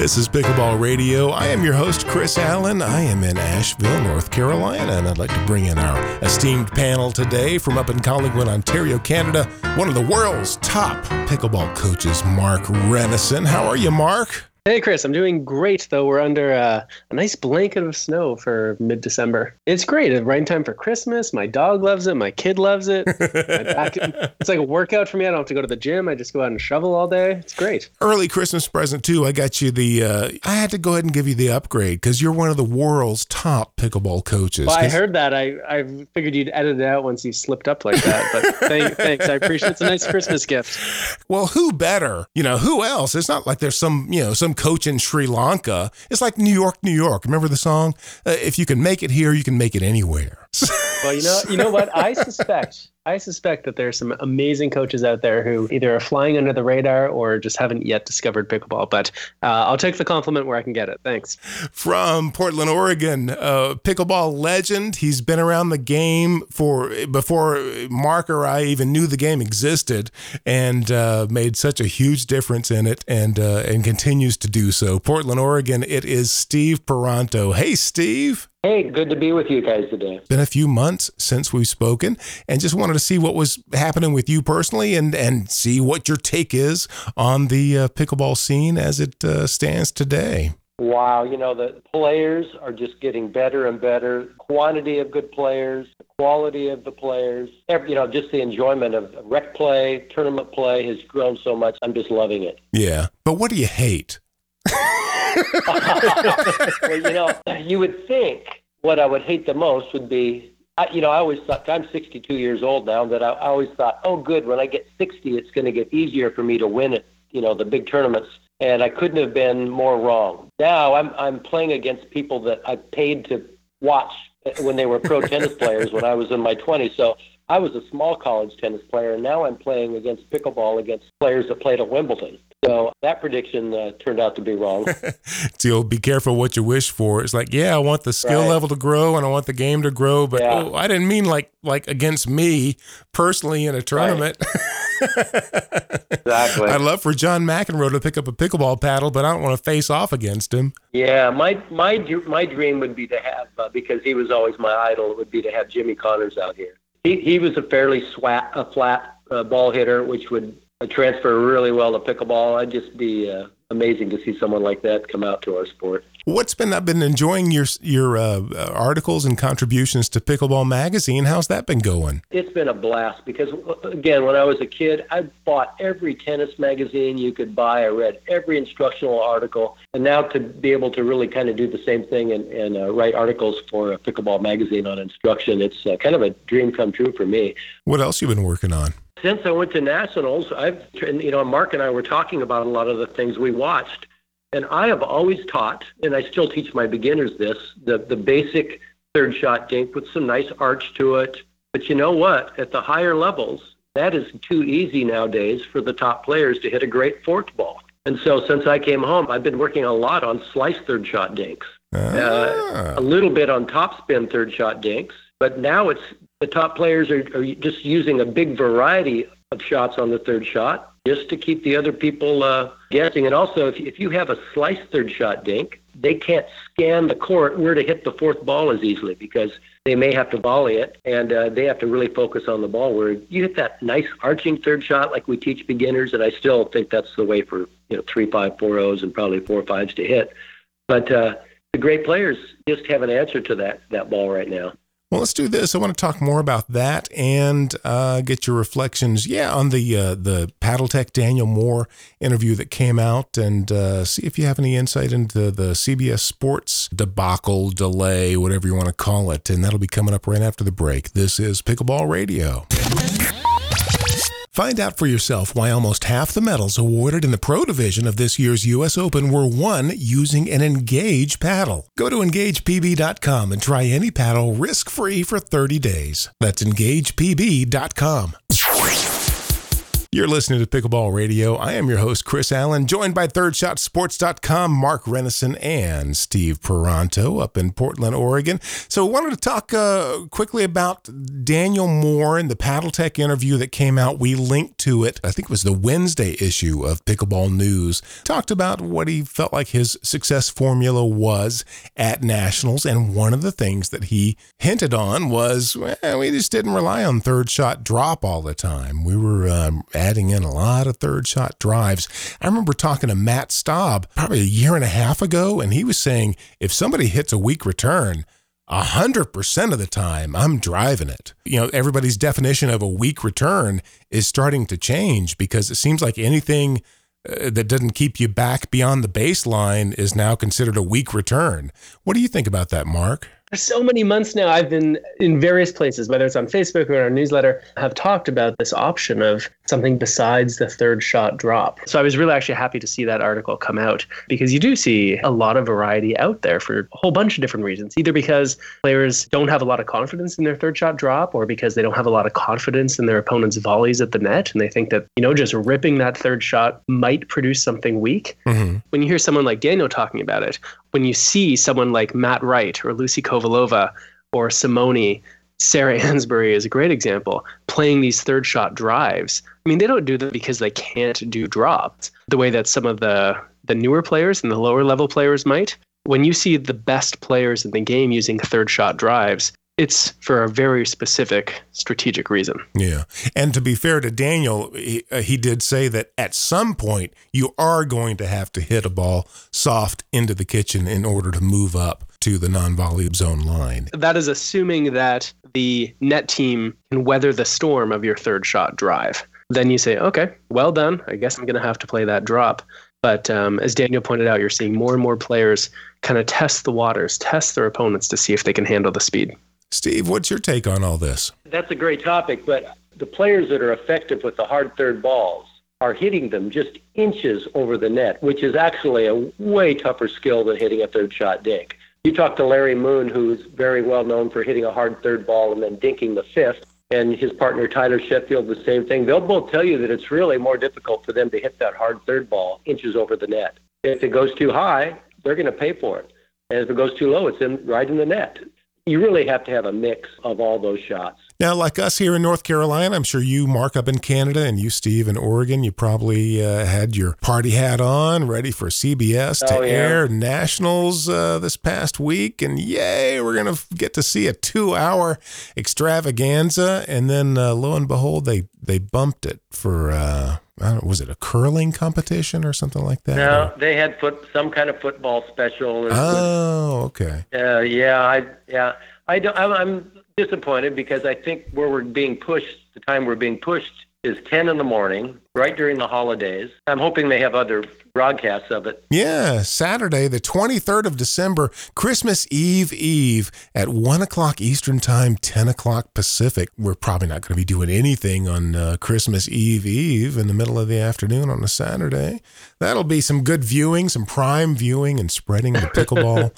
This is Pickleball Radio. I am your host, Chris Allen. I am in Asheville, North Carolina, and I'd like to bring in our esteemed panel today from up in Collingwood, Ontario, Canada, one of the world's top pickleball coaches, Mark Renneson. How are you, Mark? Hey, Chris, I'm doing great, though we're under uh, a nice blanket of snow for mid December. It's great. It's right in time for Christmas. My dog loves it. My kid loves it. back, it's like a workout for me. I don't have to go to the gym. I just go out and shovel all day. It's great. Early Christmas present, too. I got you the, uh, I had to go ahead and give you the upgrade because you're one of the world's top pickleball coaches. Well, I heard that. I, I figured you'd edit it out once you slipped up like that. But thank, thanks. I appreciate it. It's a nice Christmas gift. Well, who better? You know, who else? It's not like there's some, you know, some some coach in Sri Lanka. It's like New York, New York. Remember the song? Uh, if you can make it here, you can make it anywhere. well, you know, you know what? I suspect I suspect that there's some amazing coaches out there who either are flying under the radar or just haven't yet discovered pickleball. But uh, I'll take the compliment where I can get it. Thanks. From Portland, Oregon, uh, pickleball legend. He's been around the game for before Mark or I even knew the game existed, and uh, made such a huge difference in it, and uh, and continues to do so. Portland, Oregon. It is Steve Paranto. Hey, Steve. Hey, good to be with you guys today. Been a few months since we've spoken and just wanted to see what was happening with you personally and, and see what your take is on the uh, pickleball scene as it uh, stands today. Wow, you know, the players are just getting better and better. Quantity of good players, quality of the players, every, you know, just the enjoyment of rec play, tournament play has grown so much. I'm just loving it. Yeah. But what do you hate? well, you know, you would think what I would hate the most would be, I, you know, I always thought, I'm 62 years old now, that I, I always thought, oh, good, when I get 60, it's going to get easier for me to win it, you know, the big tournaments. And I couldn't have been more wrong. Now I'm, I'm playing against people that I paid to watch eh, when they were pro tennis players when I was in my 20s. So I was a small college tennis player, and now I'm playing against pickleball against players that played at Wimbledon. So that prediction uh, turned out to be wrong. so be careful what you wish for. It's like, yeah, I want the skill right. level to grow and I want the game to grow, but yeah. oh, I didn't mean like like against me personally in a tournament. Right. exactly. I'd love for John McEnroe to pick up a pickleball paddle, but I don't want to face off against him. Yeah, my my my dream would be to have uh, because he was always my idol. It would be to have Jimmy Connors out here. He he was a fairly swat, a flat uh, ball hitter, which would transfer really well to pickleball. I'd just be uh, amazing to see someone like that come out to our sport. What's been I've been enjoying your your uh, articles and contributions to Pickleball Magazine. How's that been going? It's been a blast because again, when I was a kid, I bought every tennis magazine you could buy. I read every instructional article, and now to be able to really kind of do the same thing and, and uh, write articles for a Pickleball Magazine on instruction, it's uh, kind of a dream come true for me. What else you been working on? Since I went to nationals, I've you know Mark and I were talking about a lot of the things we watched, and I have always taught, and I still teach my beginners this the the basic third shot dink with some nice arch to it. But you know what? At the higher levels, that is too easy nowadays for the top players to hit a great forked ball. And so since I came home, I've been working a lot on slice third shot dinks, ah. uh, a little bit on top spin third shot dinks. But now it's the top players are, are just using a big variety of shots on the third shot just to keep the other people uh, guessing. And also, if, if you have a slice third shot dink, they can't scan the court where to hit the fourth ball as easily because they may have to volley it and uh, they have to really focus on the ball. Where you hit that nice arching third shot like we teach beginners, and I still think that's the way for you know three five four O's and probably four fives to hit. But uh, the great players just have an answer to that that ball right now. Well, let's do this. I want to talk more about that and uh, get your reflections, yeah, on the uh, the Paddletek Daniel Moore interview that came out, and uh, see if you have any insight into the CBS Sports debacle, delay, whatever you want to call it. And that'll be coming up right after the break. This is Pickleball Radio. Find out for yourself why almost half the medals awarded in the pro division of this year's U.S. Open were won using an Engage paddle. Go to EngagePB.com and try any paddle risk free for 30 days. That's EngagePB.com. You're listening to Pickleball Radio. I am your host, Chris Allen, joined by ThirdShotSports.com, Mark Renneson, and Steve Paranto up in Portland, Oregon. So, I wanted to talk uh, quickly about Daniel Moore and the Paddletek interview that came out. We linked to it. I think it was the Wednesday issue of Pickleball News. Talked about what he felt like his success formula was at Nationals. And one of the things that he hinted on was well, we just didn't rely on third shot drop all the time. We were um, adding in a lot of third shot drives. I remember talking to Matt Staub probably a year and a half ago, and he was saying if somebody hits a weak return, a hundred percent of the time I'm driving it. You know, everybody's definition of a weak return is starting to change because it seems like anything uh, that doesn't keep you back beyond the baseline is now considered a weak return. What do you think about that, Mark? for so many months now, I've been in various places, whether it's on Facebook or in our newsletter, have talked about this option of something besides the third shot drop. So I was really actually happy to see that article come out because you do see a lot of variety out there for a whole bunch of different reasons, either because players don't have a lot of confidence in their third shot drop or because they don't have a lot of confidence in their opponent's volleys at the net and they think that, you know, just ripping that third shot might produce something weak. Mm-hmm. When you hear someone like Daniel talking about it, when you see someone like Matt Wright or Lucy Kovalova or Simone, Sarah Ansboury is a great example, playing these third shot drives. I mean, they don't do that because they can't do drops the way that some of the, the newer players and the lower level players might. When you see the best players in the game using third shot drives, it's for a very specific strategic reason. Yeah. And to be fair to Daniel, he, uh, he, did say that at some point you are going to have to hit a ball soft into the kitchen in order to move up to the non volley zone line. That is assuming that the net team can weather the storm of your third shot drive. Then you say, okay, well done. I guess I'm going to have to play that drop. But um, as Daniel pointed out, you're seeing more and more players kind of test the waters, test their opponents to see if they can handle the speed. Steve, what's your take on all this? That's a great topic, but the players that are effective with the hard third balls are hitting them just inches over the net, which is actually a way tougher skill than hitting a third shot dink. You talk to Larry Moon, who's very well known for hitting a hard third ball and then dinking the fifth, and his partner Tyler Sheffield, the same thing. They'll both tell you that it's really more difficult for them to hit that hard third ball inches over the net. If it goes too high, they're going to pay for it. And if it goes too low, it's in, right in the net you really have to have a mix of all those shots. Now, like us here in North Carolina, I'm sure you, Mark, up in Canada, and you, Steve, in Oregon, you probably uh, had your party hat on, ready for CBS to oh, yeah. air Nationals uh, this past week. And yay, we're going to get to see a two hour extravaganza. And then uh, lo and behold, they, they bumped it for. Was it a curling competition or something like that? No, or? they had foot some kind of football special. Oh, okay. Uh, yeah, I yeah I don't. I'm, I'm disappointed because I think where we're being pushed, the time we're being pushed is 10 in the morning, right during the holidays. I'm hoping they have other broadcasts of it. Yeah, Saturday, the 23rd of December, Christmas Eve Eve at 1 o'clock Eastern Time, 10 o'clock Pacific. We're probably not going to be doing anything on uh, Christmas Eve Eve in the middle of the afternoon on a Saturday. That'll be some good viewing, some prime viewing, and spreading the pickleball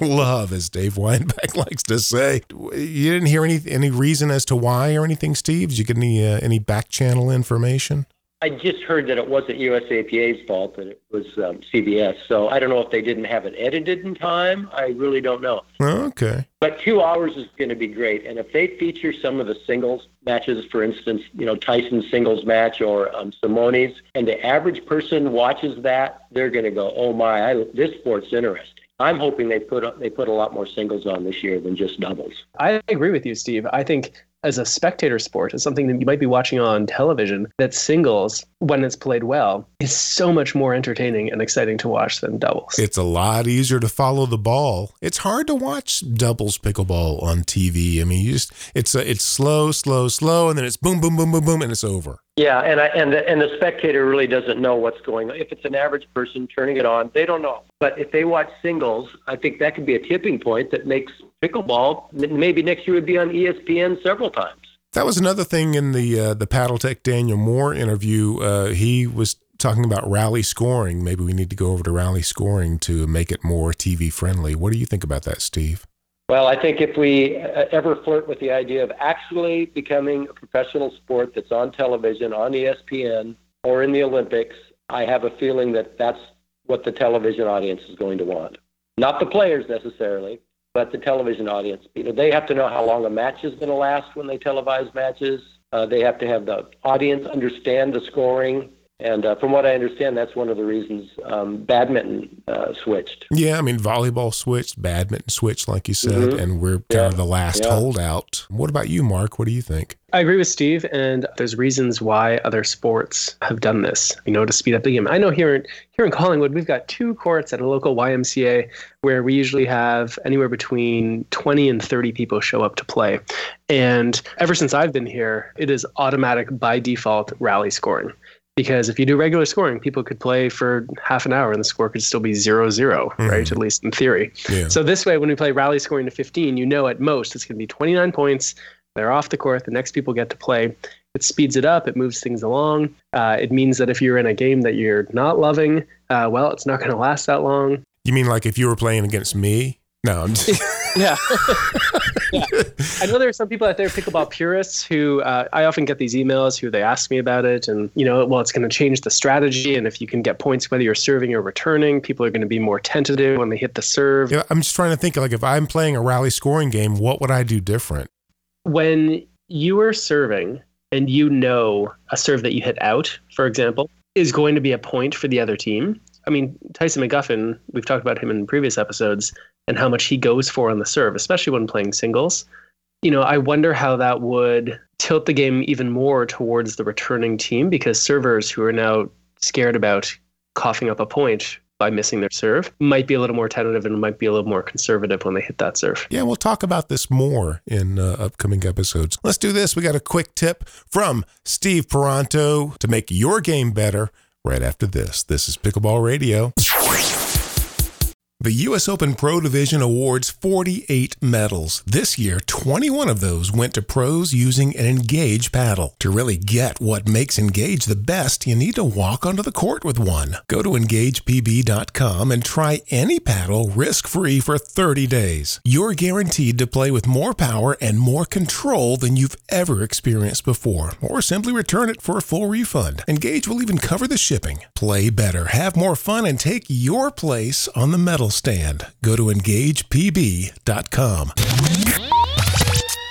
love, as Dave Weinbach likes to say. You didn't hear any any reason as to why or anything, Steve? Did you get any uh, any back channel information? I just heard that it wasn't USAPA's fault, that it was um, CBS. So I don't know if they didn't have it edited in time. I really don't know. okay. But two hours is going to be great. And if they feature some of the singles matches, for instance, you know, Tyson's singles match or um, Simone's, and the average person watches that, they're going to go, oh my, I, this sport's interesting. I'm hoping they put they put a lot more singles on this year than just doubles. I agree with you, Steve. I think as a spectator sport, as something that you might be watching on television, that singles, when it's played well, is so much more entertaining and exciting to watch than doubles. It's a lot easier to follow the ball. It's hard to watch doubles pickleball on TV. I mean, you just it's a, it's slow, slow, slow, and then it's boom, boom, boom, boom, boom, and it's over. Yeah, and I, and the, and the spectator really doesn't know what's going on. If it's an average person turning it on, they don't know. But if they watch singles, I think that could be a tipping point that makes pickleball maybe next year would be on ESPN several times. That was another thing in the uh, the Paddletek Daniel Moore interview. Uh, he was talking about rally scoring. Maybe we need to go over to rally scoring to make it more TV friendly. What do you think about that, Steve? Well, I think if we uh, ever flirt with the idea of actually becoming a professional sport that's on television, on ESPN, or in the Olympics, I have a feeling that that's what the television audience is going to want. Not the players necessarily, but the television audience. You know, they have to know how long a match is going to last when they televise matches. Uh, they have to have the audience understand the scoring. And uh, from what I understand, that's one of the reasons um, badminton uh, switched. Yeah, I mean, volleyball switched, badminton switched, like you said, mm-hmm. and we're kind yeah. of the last yeah. holdout. What about you, Mark? What do you think? I agree with Steve, and there's reasons why other sports have done this. You know, to speed up the game. I know here in here in Collingwood, we've got two courts at a local YMCA where we usually have anywhere between 20 and 30 people show up to play. And ever since I've been here, it is automatic by default rally scoring because if you do regular scoring, people could play for half an hour and the score could still be zero zero, mm-hmm. right? At least in theory. Yeah. So this way, when we play rally scoring to 15, you know at most it's going to be 29 points. They're off the court. The next people get to play. It speeds it up. It moves things along. Uh, it means that if you're in a game that you're not loving, uh, well, it's not going to last that long. You mean like if you were playing against me? No. yeah. yeah. I know there are some people out there, pickleball purists, who uh, I often get these emails who they ask me about it. And, you know, well, it's going to change the strategy. And if you can get points, whether you're serving or returning, people are going to be more tentative when they hit the serve. Yeah, I'm just trying to think like if I'm playing a rally scoring game, what would I do different? When you are serving and you know a serve that you hit out, for example, is going to be a point for the other team. I mean, Tyson McGuffin, we've talked about him in previous episodes and how much he goes for on the serve, especially when playing singles. You know, I wonder how that would tilt the game even more towards the returning team because servers who are now scared about coughing up a point by missing their serve might be a little more tentative and might be a little more conservative when they hit that serve. Yeah, we'll talk about this more in uh, upcoming episodes. Let's do this. We got a quick tip from Steve Paranto to make your game better right after this. This is Pickleball Radio. The U.S. Open Pro Division awards 48 medals. This year, 21 of those went to pros using an Engage paddle. To really get what makes Engage the best, you need to walk onto the court with one. Go to EngagePB.com and try any paddle risk free for 30 days. You're guaranteed to play with more power and more control than you've ever experienced before, or simply return it for a full refund. Engage will even cover the shipping. Play better, have more fun, and take your place on the medal stand. Go to engagepb.com.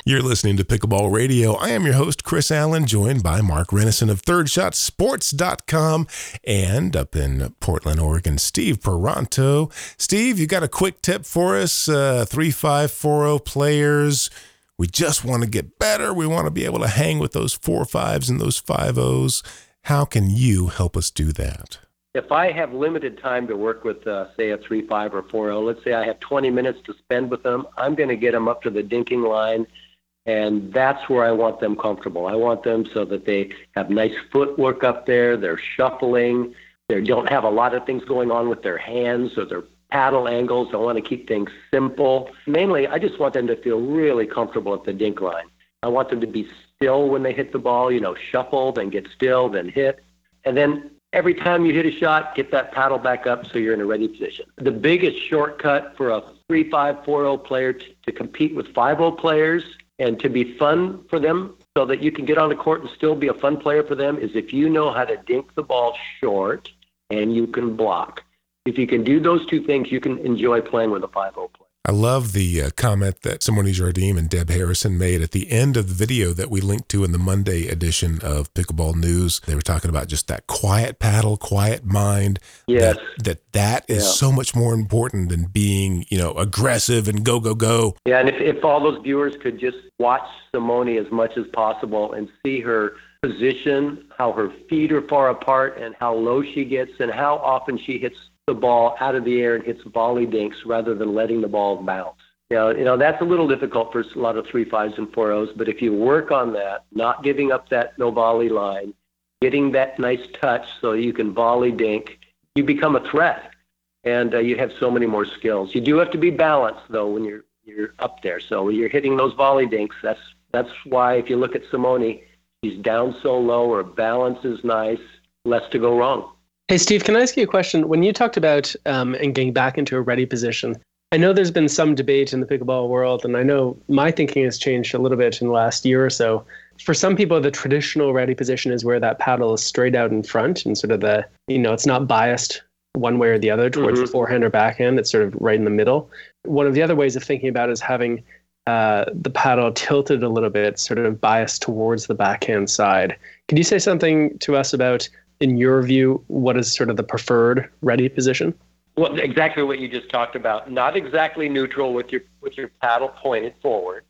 You're listening to Pickleball Radio. I am your host, Chris Allen, joined by Mark Renneson of ThirdShotSports.com and up in Portland, Oregon, Steve Paranto. Steve, you got a quick tip for us? Uh, 3540 players. We just want to get better. We want to be able to hang with those four fives and those five O's. How can you help us do that? If I have limited time to work with, uh, say, a 3 5 or 4 0, let's say I have 20 minutes to spend with them, I'm going to get them up to the dinking line. And that's where I want them comfortable. I want them so that they have nice footwork up there, they're shuffling, they don't have a lot of things going on with their hands or their paddle angles. I want to keep things simple. Mainly, I just want them to feel really comfortable at the dink line. I want them to be still when they hit the ball, you know, shuffle, then get still, then hit. And then every time you hit a shot, get that paddle back up so you're in a ready position. The biggest shortcut for a 3 5 4 0 player t- to compete with 5 0 players and to be fun for them so that you can get on the court and still be a fun player for them is if you know how to dink the ball short and you can block. If you can do those two things, you can enjoy playing with a 5 0 player. I love the uh, comment that Simone Jardim and Deb Harrison made at the end of the video that we linked to in the Monday edition of Pickleball News. They were talking about just that quiet paddle, quiet mind. Yes. That that, that is yeah. so much more important than being, you know, aggressive and go, go, go. Yeah, and if, if all those viewers could just watch Simone as much as possible and see her position, how her feet are far apart and how low she gets and how often she hits the ball out of the air and hits volley dinks rather than letting the ball bounce. You know, you know that's a little difficult for a lot of three fives and four O's. But if you work on that, not giving up that no volley line, getting that nice touch so you can volley dink, you become a threat, and uh, you have so many more skills. You do have to be balanced though when you're you're up there. So when you're hitting those volley dinks, that's that's why if you look at Simone, he's down so low, her balance is nice, less to go wrong. Hey, Steve, can I ask you a question? When you talked about um, and getting back into a ready position, I know there's been some debate in the pickleball world, and I know my thinking has changed a little bit in the last year or so. For some people, the traditional ready position is where that paddle is straight out in front and sort of the, you know, it's not biased one way or the other towards mm-hmm. the forehand or backhand. It's sort of right in the middle. One of the other ways of thinking about it is having uh, the paddle tilted a little bit, sort of biased towards the backhand side. Could you say something to us about, in your view, what is sort of the preferred ready position? Well, exactly what you just talked about. Not exactly neutral with your with your paddle pointed forward.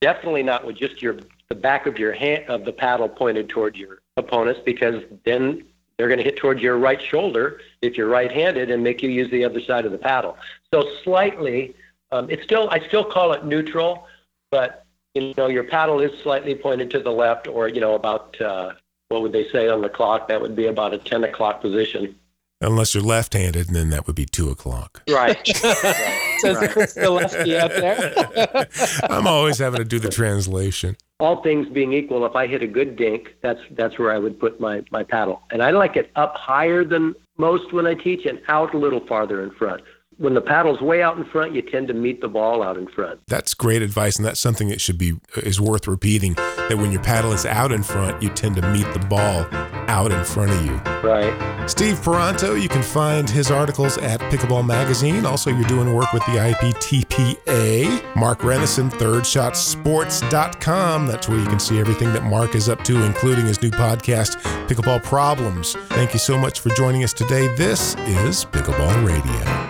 Definitely not with just your the back of your hand of the paddle pointed toward your opponents, because then they're going to hit towards your right shoulder if you're right-handed and make you use the other side of the paddle. So slightly, um, it's still I still call it neutral, but you know your paddle is slightly pointed to the left, or you know about uh, what would they say on the clock? That would be about a 10 o'clock position. Unless you're left-handed, and then that would be two o'clock. Right. right. Says right. the lefty out there. I'm always having to do the translation. All things being equal, if I hit a good dink, that's that's where I would put my my paddle, and I like it up higher than most when I teach, and out a little farther in front when the paddle's way out in front, you tend to meet the ball out in front. That's great advice, and that's something that should be is worth repeating. That when your paddle is out in front, you tend to meet the ball out in front of you. Right. Steve Paranto, you can find his articles at Pickleball Magazine. Also, you're doing work with the IPTPA. Mark Renneson, ThirdShotSports.com. That's where you can see everything that Mark is up to, including his new podcast, Pickleball Problems. Thank you so much for joining us today. This is Pickleball Radio.